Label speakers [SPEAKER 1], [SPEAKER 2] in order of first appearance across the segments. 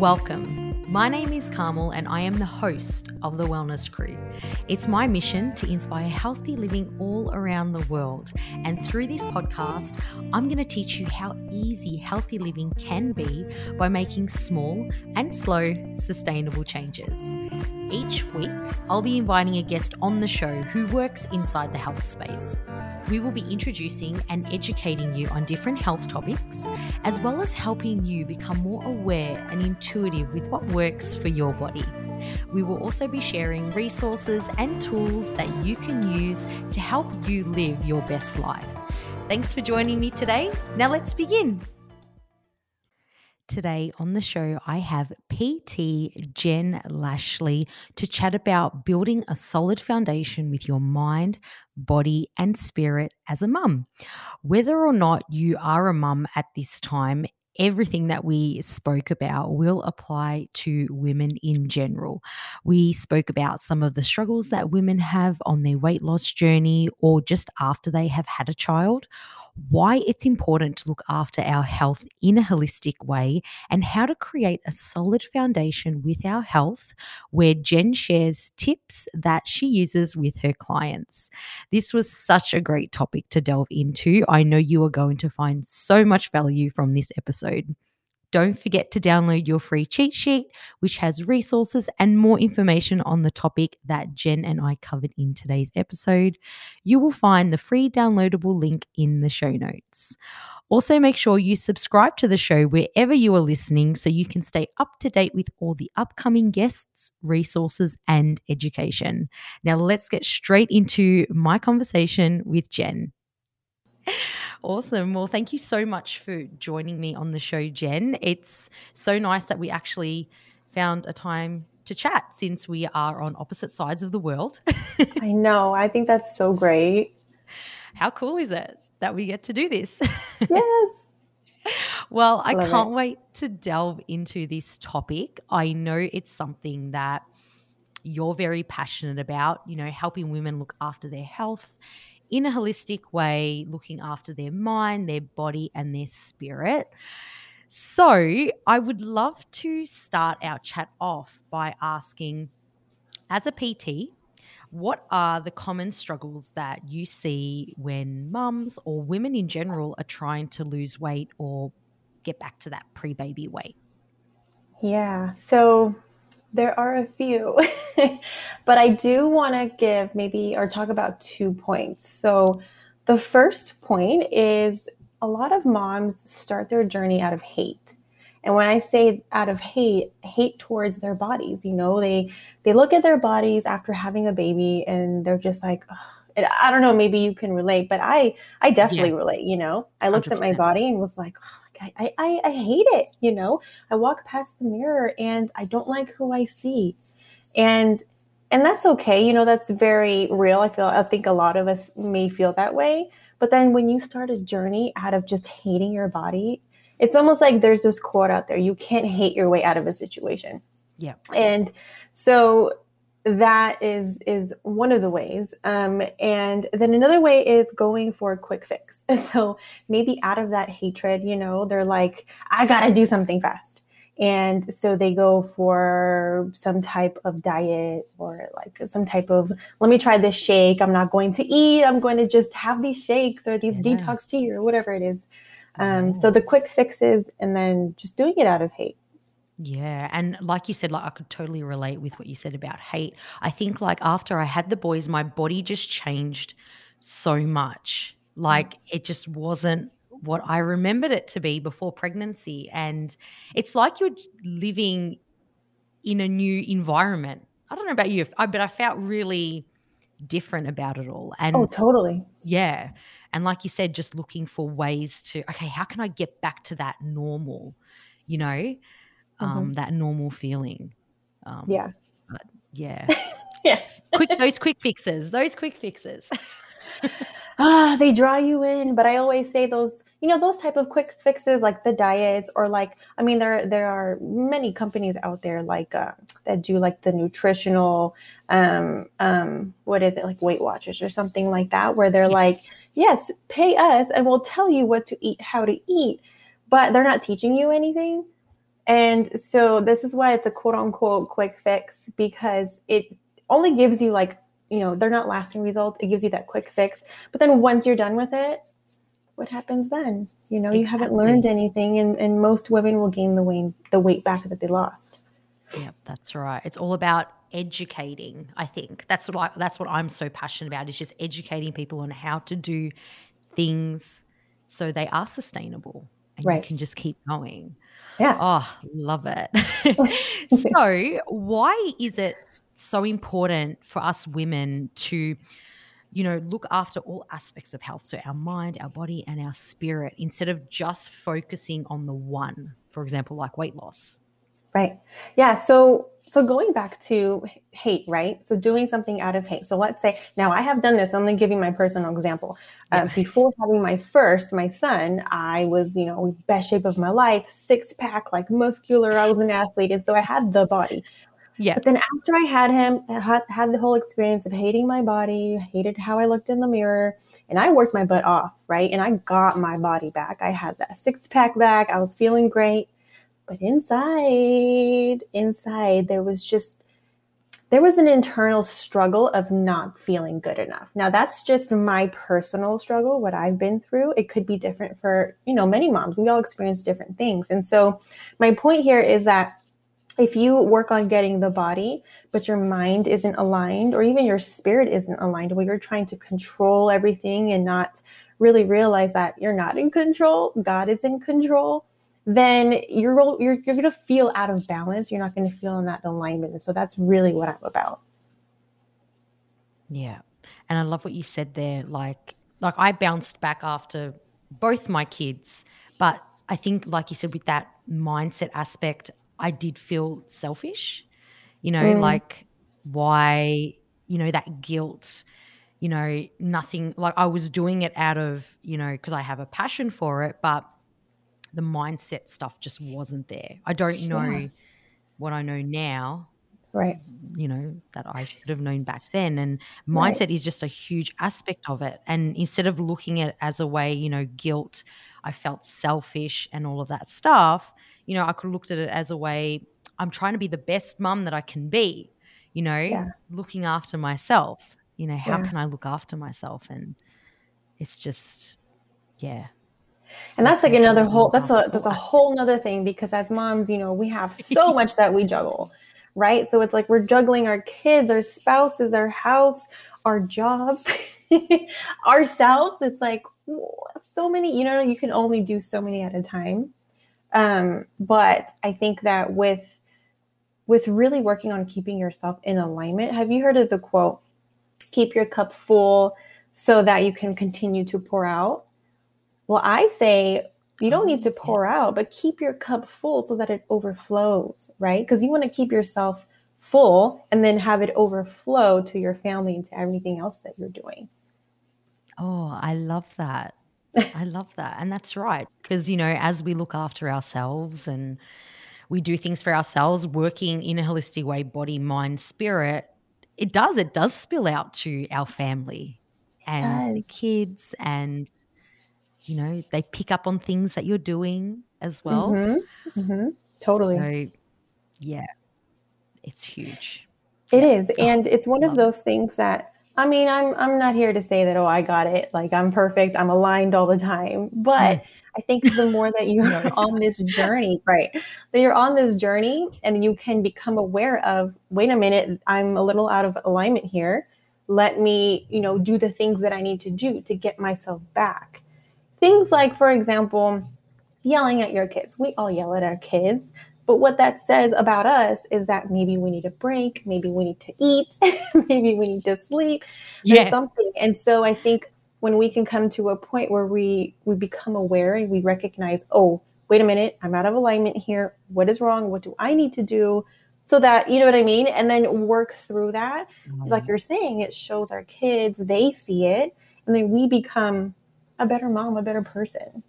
[SPEAKER 1] Welcome. My name is Carmel and I am the host of the Wellness Crew. It's my mission to inspire healthy living all around the world. And through this podcast, I'm going to teach you how easy healthy living can be by making small and slow sustainable changes. Each week, I'll be inviting a guest on the show who works inside the health space we will be introducing and educating you on different health topics, as well as helping you become more aware and intuitive with what works for your body. We will also be sharing resources and tools that you can use to help you live your best life. Thanks for joining me today. Now let's begin. Today on the show, I have PT Jenn Lashley to chat about building a solid foundation with your mind, body, and spirit as a mum. Whether or not you are a mum at this time, everything that we spoke about will apply to women in general. We spoke about some of the struggles that women have on their weight loss journey or just after they have had a child why it's important to look after our health in a holistic way, and how to create a solid foundation with our health, where Jenn shares tips that she uses with her clients. This was such a great topic to delve into. I know you are going to find so much value from this episode. Don't forget to download your free cheat sheet, which has resources and more information on the topic that Jenn and I covered in today's episode. You will find the free downloadable link in the show notes. Also, make sure you subscribe to the show wherever you are listening so you can stay up to date with all the upcoming guests, resources, and education. Now, let's get straight into my conversation with Jenn. Awesome. Well, thank you so much for joining me on the show, Jenn. It's so nice that we actually found a time to chat since we are on opposite sides of the world.
[SPEAKER 2] I know. I think that's so great.
[SPEAKER 1] How cool is it that we get to do this?
[SPEAKER 2] Yes.
[SPEAKER 1] well, I, I can't it. wait to delve into this topic. I know it's something that you're very passionate about, you know, helping women look after their health in a holistic way, looking after their mind, their body, and their spirit. So, I would love to start our chat off by asking, as a PT, what are the common struggles that you see when mums or women in general are trying to lose weight or get back to that pre baby weight?
[SPEAKER 2] Yeah. So, there are a few, but I do want to give maybe or talk about two points. So, the first point is a lot of moms start their journey out of hate. And when I say out of hate, hate towards their bodies, you know, they they look at their bodies after having a baby and they're just like, I don't know, maybe you can relate, but I I definitely yeah. relate, you know. I looked 100%. at my body and was like, oh, I, I, I hate it. You know, I walk past the mirror and I don't like who I see. And, and that's okay. You know, that's very real. I feel, I think a lot of us may feel that way. But then when you start a journey out of just hating your body, it's almost like there's this quote out there you can't hate your way out of a situation.
[SPEAKER 1] Yeah.
[SPEAKER 2] And so that is is one of the ways um, and then another way is going for a quick fix. So maybe out of that hatred you know they're like i gotta do something fast. And so they go for some type of diet or like some type of let me try this shake. I'm not going to eat. I'm going to just have these shakes or these yeah. detox tea or whatever it is. Um, so the quick fixes and then just doing it out of hate
[SPEAKER 1] yeah. And like you said, like I could totally relate with what you said about hate. I think like after I had the boys, my body just changed so much. Like mm. it just wasn't what I remembered it to be before pregnancy. And it's like you're living in a new environment. I don't know about you, but I felt really different about it all. And
[SPEAKER 2] oh, totally.
[SPEAKER 1] Yeah. And like you said, just looking for ways to, okay, how can I get back to that normal? You know? Um, mm-hmm. that normal feeling.
[SPEAKER 2] Um, yeah.
[SPEAKER 1] Yeah.
[SPEAKER 2] yeah.
[SPEAKER 1] quick, those quick fixes, those quick fixes.
[SPEAKER 2] ah, they draw you in. But I always say those, you know, those type of quick fixes like the diets or like, I mean, there, there are many companies out there like uh, that do like the nutritional, um, um, what is it? Like Weight Watchers or something like that, where they're like, yes, pay us and we'll tell you what to eat, how to eat, but they're not teaching you anything And so this is why it's a quote unquote quick fix because it only gives you like, you know, they're not lasting results. It gives you that quick fix. But then once you're done with it, what happens then? You know, exactly. you haven't learned anything and, and most women will gain the weight the weight back that they lost.
[SPEAKER 1] Yep, that's right. It's all about educating, I think. That's what I, that's what I'm so passionate about is just educating people on how to do things so they are sustainable and right. you can just keep going.
[SPEAKER 2] Yeah.
[SPEAKER 1] Oh, love it. so, why is it so important for us women to you know, look after all aspects of health. So, our mind, our body, and our spirit, instead of just focusing on the one, for example, like weight loss.
[SPEAKER 2] Right. Yeah. So, so going back to hate, right? So doing something out of hate. So let's say now I have done this. I'm give you my personal example. Uh, before having my first, my son, I was, you know, best shape of my life, six pack, like muscular. I was an athlete, and so I had the body. Yeah. But then after I had him, I had, had the whole experience of hating my body, hated how I looked in the mirror, and I worked my butt off, right? And I got my body back. I had that six pack back. I was feeling great. But inside, inside, there was just, there was an internal struggle of not feeling good enough. Now, that's just my personal struggle, what I've been through. It could be different for, you know, many moms. We all experience different things. And so, my point here is that if you work on getting the body, but your mind isn't aligned, or even your spirit isn't aligned, where you're trying to control everything and not really realize that you're not in control, God is in control, then you're you're you're going to feel out of balance. You're not going to feel in that alignment. And so that's really what I'm about.
[SPEAKER 1] Yeah. And I love what you said there like like I bounced back after both my kids, but I think like you said with that mindset aspect, I did feel selfish. You know, mm. like why, you know, that guilt, you know, nothing like I was doing it out of, you know, because I have a passion for it, but the mindset stuff just wasn't there. I don't know what I know now.
[SPEAKER 2] Right.
[SPEAKER 1] You know, that I should have known back then. And mindset right. is just a huge aspect of it. And instead of looking at it as a way, you know, guilt, I felt selfish and all of that stuff, you know, I could have looked at it as a way, I'm trying to be the best mum that I can be, you know, yeah. looking after myself. You know, how yeah. can I look after myself? And it's just, yeah,
[SPEAKER 2] and that's like another whole that's a that's a whole nother thing because as moms you know we have so much that we juggle right? So it's like we're juggling our kids our spouses our house our jobs ourselves. It's like so many you know you can only do so many at a time. Um, but i think that with with really working on keeping yourself in alignment have you heard of the quote keep your cup full so that you can continue to pour out well, I say you don't need to oh, pour out, but keep your cup full so that it overflows, right? Because you want to keep yourself full and then have it overflow to your family and to everything else that you're doing.
[SPEAKER 1] Oh, I love that. I love that. And that's right. Because, you know, as we look after ourselves and we do things for ourselves, working in a holistic way, body, mind, spirit, it does, it does spill out to our family and the kids and you know, they pick up on things that you're doing as well.
[SPEAKER 2] Mm-hmm. Mm-hmm. Totally.
[SPEAKER 1] So, yeah, it's huge.
[SPEAKER 2] It yeah. is, and oh, it's one of those things that I mean, I'm I'm not here to say that oh, I got it, like I'm perfect, I'm aligned all the time, but. Mm. I think the more that you're on this journey, right? That you're on this journey and you can become aware of, wait a minute, I'm a little out of alignment here. Let me, you know, do the things that I need to do to get myself back. Things like, for example, yelling at your kids. We all yell at our kids. But what that says about us is that maybe we need a break, maybe we need to eat, maybe we need to sleep, yeah. something. And so I think when we can come to a point where we we become aware and we recognize, oh, wait a minute, I'm out of alignment here. What is wrong? What do I need to do? So that you know what I mean, and then work through that. Mm-hmm. Like you're saying, it shows our kids, they see it, and then we become a better mom, a better person.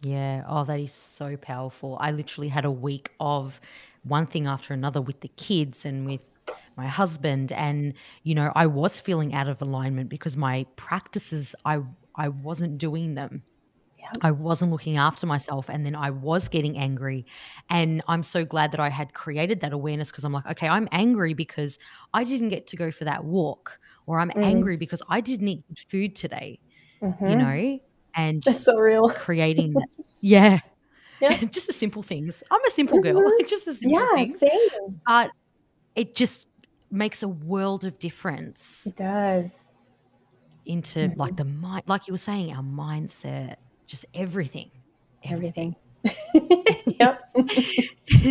[SPEAKER 1] Yeah. Oh, that is so powerful. I literally had a week of one thing after another with the kids and with my husband and you know I was feeling out of alignment because my practices I I wasn't doing them I wasn't looking after myself. And then I was getting angry. And I'm so glad that I had created that awareness because I'm like, okay, I'm angry because I didn't get to go for that walk, or I'm
[SPEAKER 2] Mhm.
[SPEAKER 1] angry because I didn't eat food today, you
[SPEAKER 2] Mhm.
[SPEAKER 1] know? And just
[SPEAKER 2] so real.
[SPEAKER 1] creating that. Yeah.
[SPEAKER 2] Yeah.
[SPEAKER 1] just the simple things. I'm a simple girl,
[SPEAKER 2] Mhm.
[SPEAKER 1] just the simple
[SPEAKER 2] Yeah,
[SPEAKER 1] things.
[SPEAKER 2] same.
[SPEAKER 1] But it just makes a world of difference
[SPEAKER 2] It does.
[SPEAKER 1] into
[SPEAKER 2] Mhm.
[SPEAKER 1] like the mind, like you were saying, our mindset, just everything.
[SPEAKER 2] Everything. yep.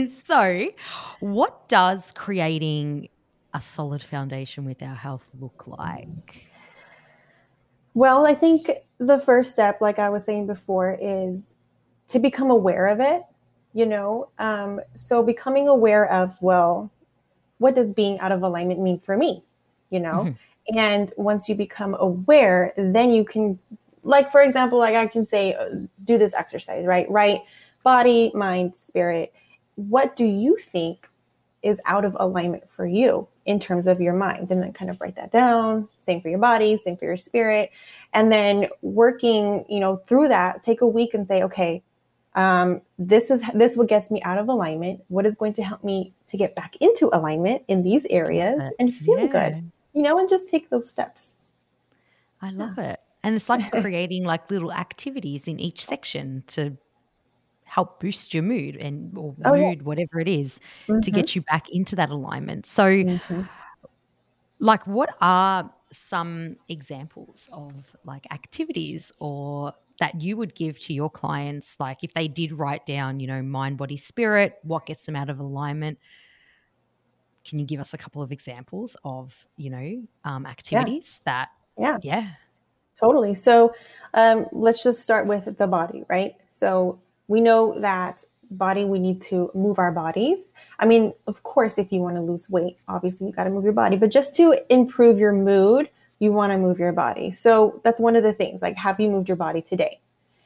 [SPEAKER 1] so, what does creating a solid foundation with our health look like?
[SPEAKER 2] Well, I think the first step, like I was saying before, is to become aware of it, you know? Um, so becoming aware of, well, what does being out of alignment mean for me, you know?
[SPEAKER 1] Mhm.
[SPEAKER 2] And once you become aware, then you can, like, for example, like I can say, uh, do this exercise, right? Right? Body, mind, spirit. What do you think is out of alignment for you in terms of your mind? And then kind of write that down. Same for your body, same for your spirit. And then working, you know, through that, take a week and say, okay, um, this is this what gets me out of alignment. What is going to help me to get back into alignment in these areas and feel
[SPEAKER 1] Yeah,
[SPEAKER 2] good, you know, and just take those steps.
[SPEAKER 1] I love it. And it's like creating like little activities in each section to help boost your mood and or
[SPEAKER 2] Oh, yeah.
[SPEAKER 1] mood, whatever it is, to
[SPEAKER 2] Mhm.
[SPEAKER 1] get you back into that alignment. So,
[SPEAKER 2] Mhm.
[SPEAKER 1] like, what are some examples of like activities or that you would give to your clients? Like, if they did write down, you know, mind, body, spirit, what gets them out of alignment? Can you give us a couple of examples of, you know, um, activities that,
[SPEAKER 2] Yeah.
[SPEAKER 1] yeah,
[SPEAKER 2] Totally. So um, let's just start with the body, right? So we know that body, we need to move our bodies. I mean, of course, if you want to lose weight, obviously you got to move your body, but just to improve your mood, you want to move your body. So that's one of the things. Like, have you moved your body today?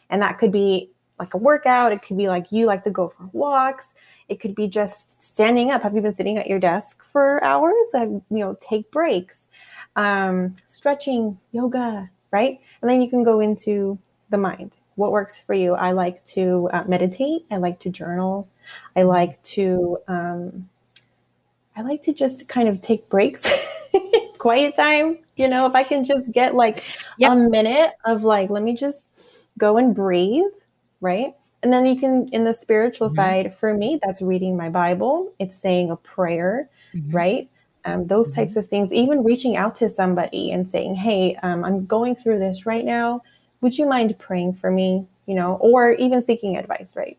[SPEAKER 2] And that could be like a workout. It could be like you like to go for walks. It could be just standing up. Have you been sitting at your desk for hours? Have, you know, take breaks, um, stretching, yoga, right? And then you can go into the mind. What works for you? I like to uh, meditate. I like to journal. I like to um, I like to just kind of take breaks, quiet time. You know, if I can just get like
[SPEAKER 1] Yep.
[SPEAKER 2] a minute of like, let me just go and breathe, right? And then you can, in the spiritual
[SPEAKER 1] Mhm.
[SPEAKER 2] side, for me, that's reading my Bible. It's saying a prayer
[SPEAKER 1] Mhm.
[SPEAKER 2] right? Um, those
[SPEAKER 1] Mhm.
[SPEAKER 2] types of things, even reaching out to somebody and saying, Hey, um, I'm going through this right now. Would you mind praying for me? You know, or even seeking advice, right?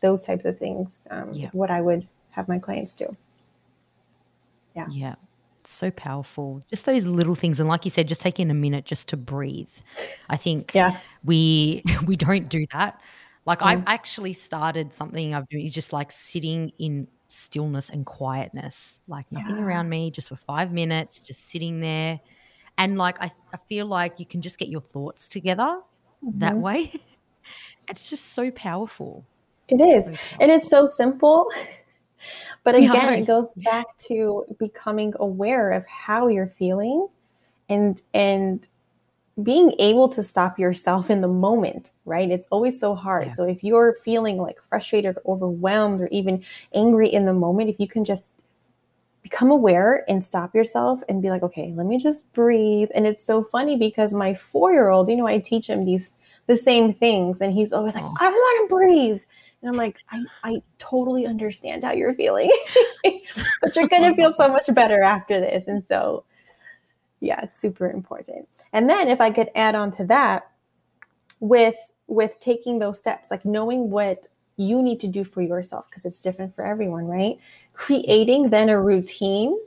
[SPEAKER 2] Those types of things um,
[SPEAKER 1] Yeah.
[SPEAKER 2] is what I would have my clients do. Yeah.
[SPEAKER 1] Yeah. So powerful. Just those little things. And like you said, just taking a minute just to breathe. I think
[SPEAKER 2] Yeah.
[SPEAKER 1] we we don't do that. Like I've
[SPEAKER 2] Mm.
[SPEAKER 1] actually started something I've doing is just like sitting in stillness and quietness, like nothing
[SPEAKER 2] Yeah.
[SPEAKER 1] around me, just for five minutes, just sitting there. And like I, I feel like you can just get your thoughts together that
[SPEAKER 2] Mhm.
[SPEAKER 1] way. it's just so powerful.
[SPEAKER 2] It is.
[SPEAKER 1] So
[SPEAKER 2] And it's so simple. But again,
[SPEAKER 1] know.
[SPEAKER 2] it goes back to becoming aware of how you're feeling and and being able to stop yourself in the moment, right? It's always so hard.
[SPEAKER 1] Yeah.
[SPEAKER 2] So if you're feeling like frustrated overwhelmed or even angry in the moment, if you can just become aware and stop yourself and be like, okay, let me just breathe. And it's so funny because my four year old, you know, I teach him these the same things, and he's always like,
[SPEAKER 1] Oh.
[SPEAKER 2] I want to breathe. And I'm like, I, I totally understand how you're feeling, but you're going to feel so much better after this. And so, yeah, it's super important. And then if I could add on to that with with taking those steps, like knowing what you need to do for yourself because it's different for everyone, right? Creating then a routine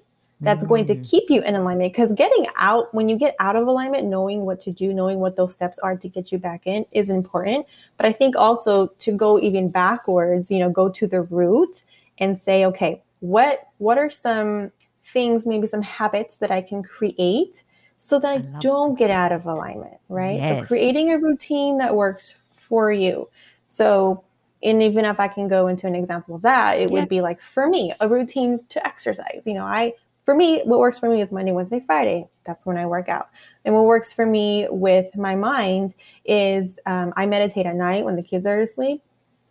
[SPEAKER 2] that's going to
[SPEAKER 1] Mm.
[SPEAKER 2] keep you in alignment because getting out when you get out of alignment knowing what to do knowing what those steps are to get you back in is important but i think also to go even backwards you know go to the root and say okay what what are some things maybe some habits that i can create so that i,
[SPEAKER 1] I
[SPEAKER 2] don't get out of alignment right
[SPEAKER 1] Yes.
[SPEAKER 2] so creating a routine that works for you so and even if i can go into an example of that it
[SPEAKER 1] Yeah.
[SPEAKER 2] would be like for me a routine to exercise you know i for me, what works for me is Monday, Wednesday, Friday. That's when I work out. And what works for me with my mind is um, I meditate at night when the kids are asleep.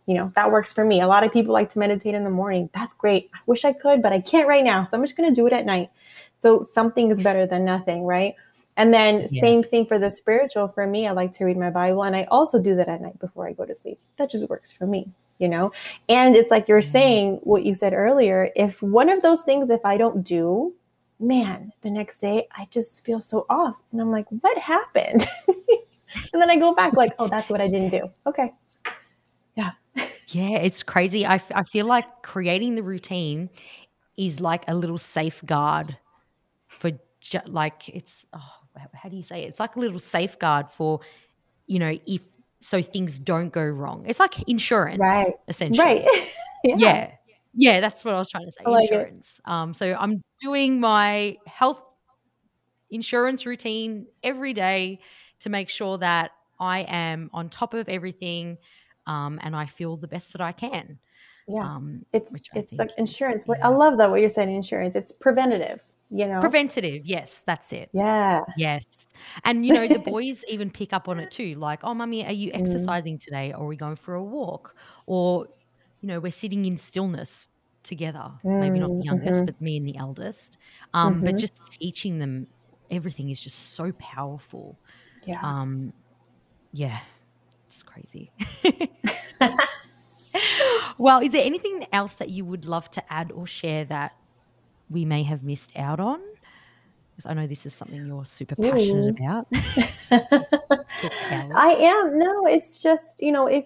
[SPEAKER 2] You know, that works for me. A lot of people like to meditate in the morning. That's great. I wish I could, but I can't right now. So I'm just going to do it at night. So something is better than nothing, right? And then yeah. same thing for the spiritual. For me, I like to read my Bible and I also do that at night before I go to sleep. That just works for me you know? And it's like you're mm-hmm. saying what you said earlier. If one of those things, if I don't do, man, the next day I just feel so off. And I'm like, what happened? and then I go back, like, oh, that's what I didn't do. Okay. Yeah.
[SPEAKER 1] Yeah, it's crazy. I, I feel like creating the routine is like a little safeguard for, ju- like, it's, oh, how do you say it? It's like a little safeguard for, you know, if so things don't go wrong. It's like insurance,
[SPEAKER 2] right?
[SPEAKER 1] Essentially,
[SPEAKER 2] right?
[SPEAKER 1] yeah. yeah. yeah, that's what I was trying to say. Like insurance. It. Um, so I'm doing my health insurance routine every day to make sure that I am on top of everything, um, and I feel the best that I can.
[SPEAKER 2] Yeah, um, it's it's like insurance. Is, yeah. I love that what you're saying. Insurance. It's preventative you know
[SPEAKER 1] preventative yes that's it
[SPEAKER 2] yeah
[SPEAKER 1] yes and you know the boys even pick up on it too like oh mummy are you mm. exercising mm. today or are we going for a walk or you know we're sitting in stillness together mm. maybe not the youngest mm-hmm. but me and the eldest um, mm-hmm. but just teaching them everything is just so powerful
[SPEAKER 2] yeah
[SPEAKER 1] um yeah it's crazy well is there anything else that you would love to add or share that we may have missed out on? Because I know this is something you're super passionate about.
[SPEAKER 2] I am. No, it's just, you know, if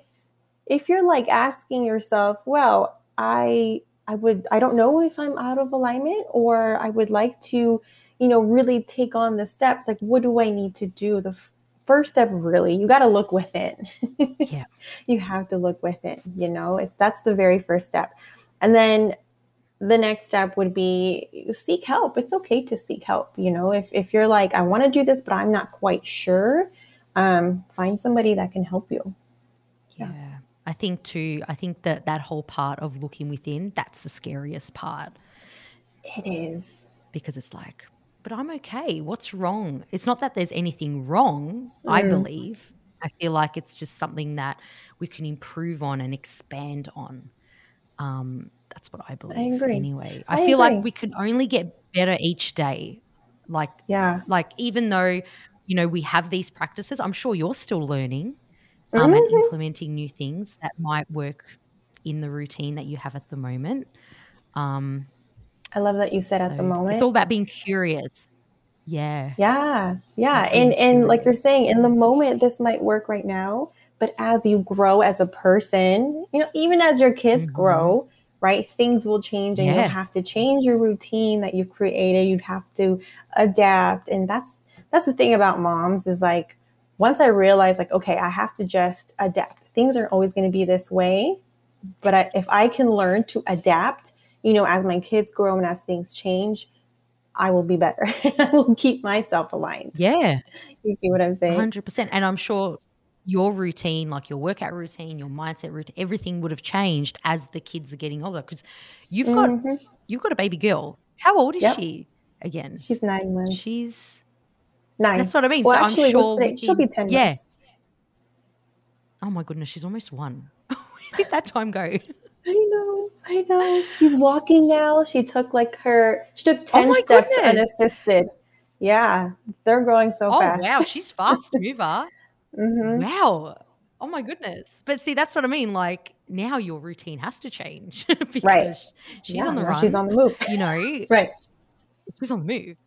[SPEAKER 2] if you're like asking yourself, well, I I would I don't know if I'm out of alignment or I would like to, you know, really take on the steps. Like what do I need to do? The first step really, you got to look within.
[SPEAKER 1] yeah.
[SPEAKER 2] You have to look within, you know. It's that's the very first step. And then the next step would be seek help. It's okay to seek help. You know, if, if you're like, I want to do this, but I'm not quite sure, um, find somebody that can help you.
[SPEAKER 1] Yeah. yeah. I think too, I think that that whole part of looking within, that's the scariest part.
[SPEAKER 2] It is.
[SPEAKER 1] Because it's like, but I'm okay. What's wrong? It's not that there's anything wrong, mm. I believe. I feel like it's just something that we can improve on and expand on. Um, that's what I believe. I agree. Anyway, I, I feel agree. like we can only get better each day. Like,
[SPEAKER 2] yeah,
[SPEAKER 1] like even though you know we have these practices, I'm sure you're still learning um, mm-hmm. and implementing new things that might work in the routine that you have at the moment. Um,
[SPEAKER 2] I love that you said so at the moment.
[SPEAKER 1] It's all about being curious. Yeah.
[SPEAKER 2] Yeah. Yeah. And and like you're saying, in the moment this might work right now, but as you grow as a person, you know, even as your kids mm-hmm. grow, right? Things will change and yeah. you'll have to change your routine that you've created. You'd have to adapt. And that's that's the thing about moms is like once I realized like, okay, I have to just adapt. Things aren't always going to be this way. But I, if I can learn to adapt, you know, as my kids grow and as things change, I will be better. I will keep myself aligned.
[SPEAKER 1] Yeah.
[SPEAKER 2] You see what I'm saying?
[SPEAKER 1] 100%. And I'm sure your routine, like your workout routine, your mindset routine, everything would have changed as the kids are getting older. Because you've got mm-hmm. you've got a baby girl. How old is yep. she again?
[SPEAKER 2] She's nine months.
[SPEAKER 1] She's
[SPEAKER 2] nine.
[SPEAKER 1] That's what I mean.
[SPEAKER 2] Well, so actually, I'm sure within, she'll be ten.
[SPEAKER 1] Yeah. Months. Oh my goodness, she's almost one. Where did that time go?
[SPEAKER 2] I know, I know. She's walking now. She took like her. She took ten oh steps goodness. unassisted. Yeah, they're growing so
[SPEAKER 1] oh,
[SPEAKER 2] fast.
[SPEAKER 1] wow, she's fast mover. Mm-hmm. Wow. Oh my goodness. But see, that's what I mean. Like now your routine has to change because right. she's yeah, on the run.
[SPEAKER 2] She's on the move.
[SPEAKER 1] You know,
[SPEAKER 2] right.
[SPEAKER 1] She's on the move.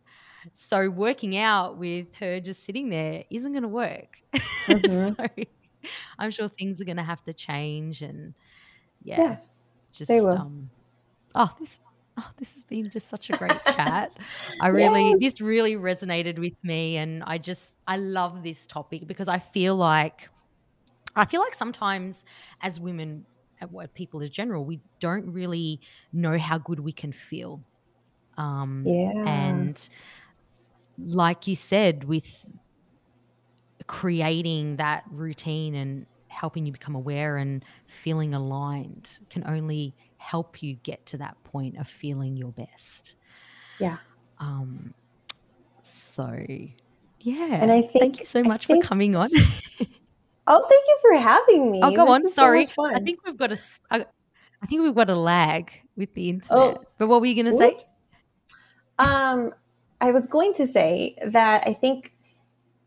[SPEAKER 1] So working out with her just sitting there isn't going to work. Mm-hmm. so I'm sure things are going to have to change and yeah, yeah just, they will. um, oh, this oh, this has been just such a great chat. I really, yes. this really resonated with me. And I just, I love this topic because I feel like, I feel like sometimes as women, people as general, we don't really know how good we can feel. Um,
[SPEAKER 2] yeah.
[SPEAKER 1] And like you said, with creating that routine and helping you become aware and feeling aligned can only help you get to that point of feeling your best.
[SPEAKER 2] Yeah.
[SPEAKER 1] Um, so yeah,
[SPEAKER 2] and I think
[SPEAKER 1] thank you so much think, for coming on.
[SPEAKER 2] oh, thank you for having me.
[SPEAKER 1] Oh, go this on. Sorry, so I think we've got a. I, I think we've got a lag with the internet. Oh, but what were you going to say?
[SPEAKER 2] Um, I was going to say that I think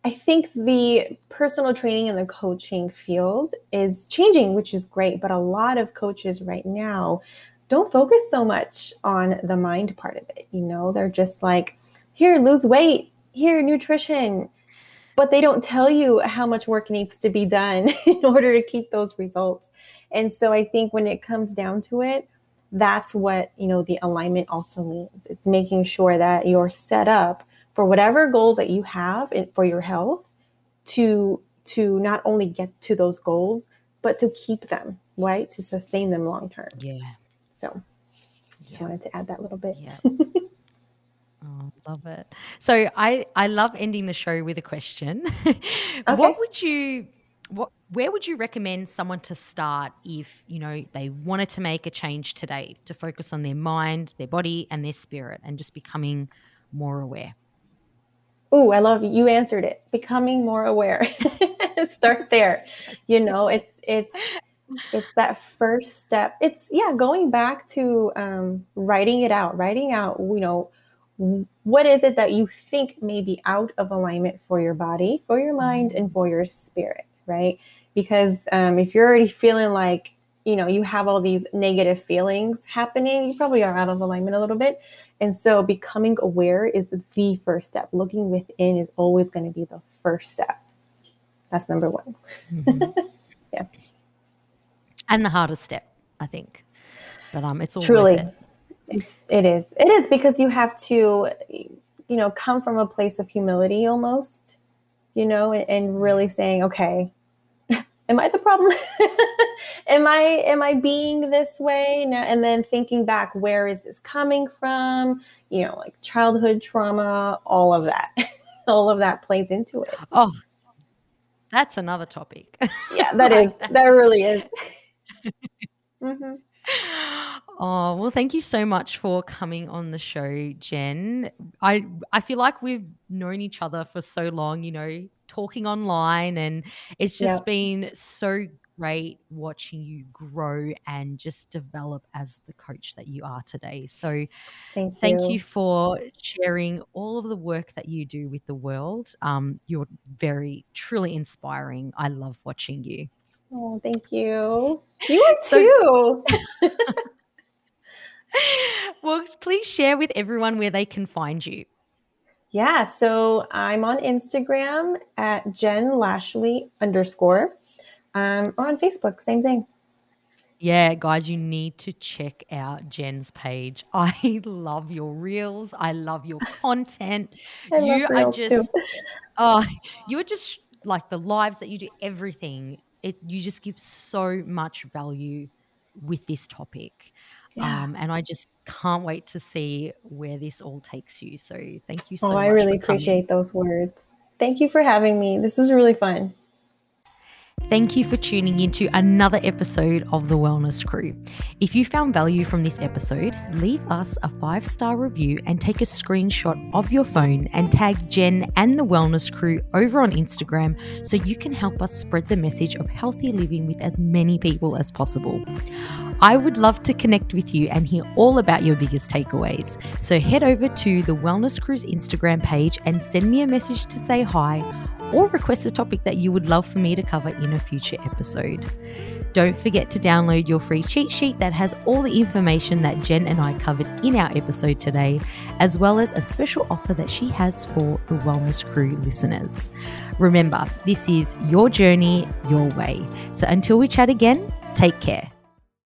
[SPEAKER 2] I think the personal training and the coaching field is changing, which is great. But a lot of coaches right now don't focus so much on the mind part of it. You know, they're just like, here, lose weight, here, nutrition. But they don't tell you how much work needs to be done in order to keep those results. And so I think when it comes down to it, that's what, you know, the alignment also means. It's making sure that you're set up for whatever goals that you have for your health to to not only get to those goals but to keep them right to sustain them long term
[SPEAKER 1] yeah
[SPEAKER 2] so just yeah. wanted to add that little bit
[SPEAKER 1] yeah Oh, love it. So I I love ending the show with a question. okay. What would you what where would you recommend someone to start if, you know, they wanted to make a change today to focus on their mind, their body and their spirit and just becoming more aware?
[SPEAKER 2] Oh, I love you You answered it. Becoming more aware. Start there. You know, it's it's it's that first step. It's yeah, going back to um, writing it out, writing out. You know, what is it that you think may be out of alignment for your body, for your mind, and for your spirit, right? Because um, if you're already feeling like you know you have all these negative feelings happening, you probably are out of alignment a little bit. And so becoming aware is the first step. Looking within is always going to be the first step. That's number one. Mm-hmm. yeah.
[SPEAKER 1] And the hardest step, I think. But um it's all
[SPEAKER 2] truly
[SPEAKER 1] it.
[SPEAKER 2] It's, it is. It is because you have to, you know, come from a place of humility almost, you know, and, and really saying, okay, am I the problem? am I am I being this way? Now, and then thinking back, where is this coming from? You know, like childhood trauma, all of that. all of that plays into it.
[SPEAKER 1] Oh, that's another topic.
[SPEAKER 2] yeah, that is. That really is.
[SPEAKER 1] mm-hmm. Oh, well, thank you so much for coming on the show, Jenn. I I feel like we've known each other for so long, you know, talking online and it's just yep. been so great watching you grow and just develop as the coach that you are today. So,
[SPEAKER 2] thank,
[SPEAKER 1] thank
[SPEAKER 2] you.
[SPEAKER 1] you. for sharing all of the work that you do with the world. Um, you're very, truly inspiring. I love watching you.
[SPEAKER 2] Oh, thank you. You are too.
[SPEAKER 1] well, please share with everyone where they can find you.
[SPEAKER 2] Yeah, so I'm on Instagram at Jenn Lashley underscore, um, or on Facebook, same thing.
[SPEAKER 1] Yeah, guys, you need to check out Jenn's page. I love your reels. I love your content. you are just, oh, you are just like the lives that you do, everything it you just give so much value with this topic. Yeah. Um, and I just can't wait to see where this all takes you. So thank you so
[SPEAKER 2] oh,
[SPEAKER 1] much.
[SPEAKER 2] I really appreciate those words. Thank you for having me. This is really fun.
[SPEAKER 1] Thank you for tuning into another episode of The Wellness Crew. If you found value from this episode, leave us a five star review and take a screenshot of your phone and tag Jenn and The Wellness Crew over on Instagram so you can help us spread the message of healthy living with as many people as possible. I would love to connect with you and hear all about your biggest takeaways. So head over to The Wellness Crew's Instagram page and send me a message to say hi or request a topic that you would love for me to cover in a future episode. Don't forget to download your free cheat sheet that has all the information that Jenn and I covered in our episode today, as well as a special offer that she has for the Wellness Crew listeners. Remember, this is your journey, your way. So until we chat again, take care.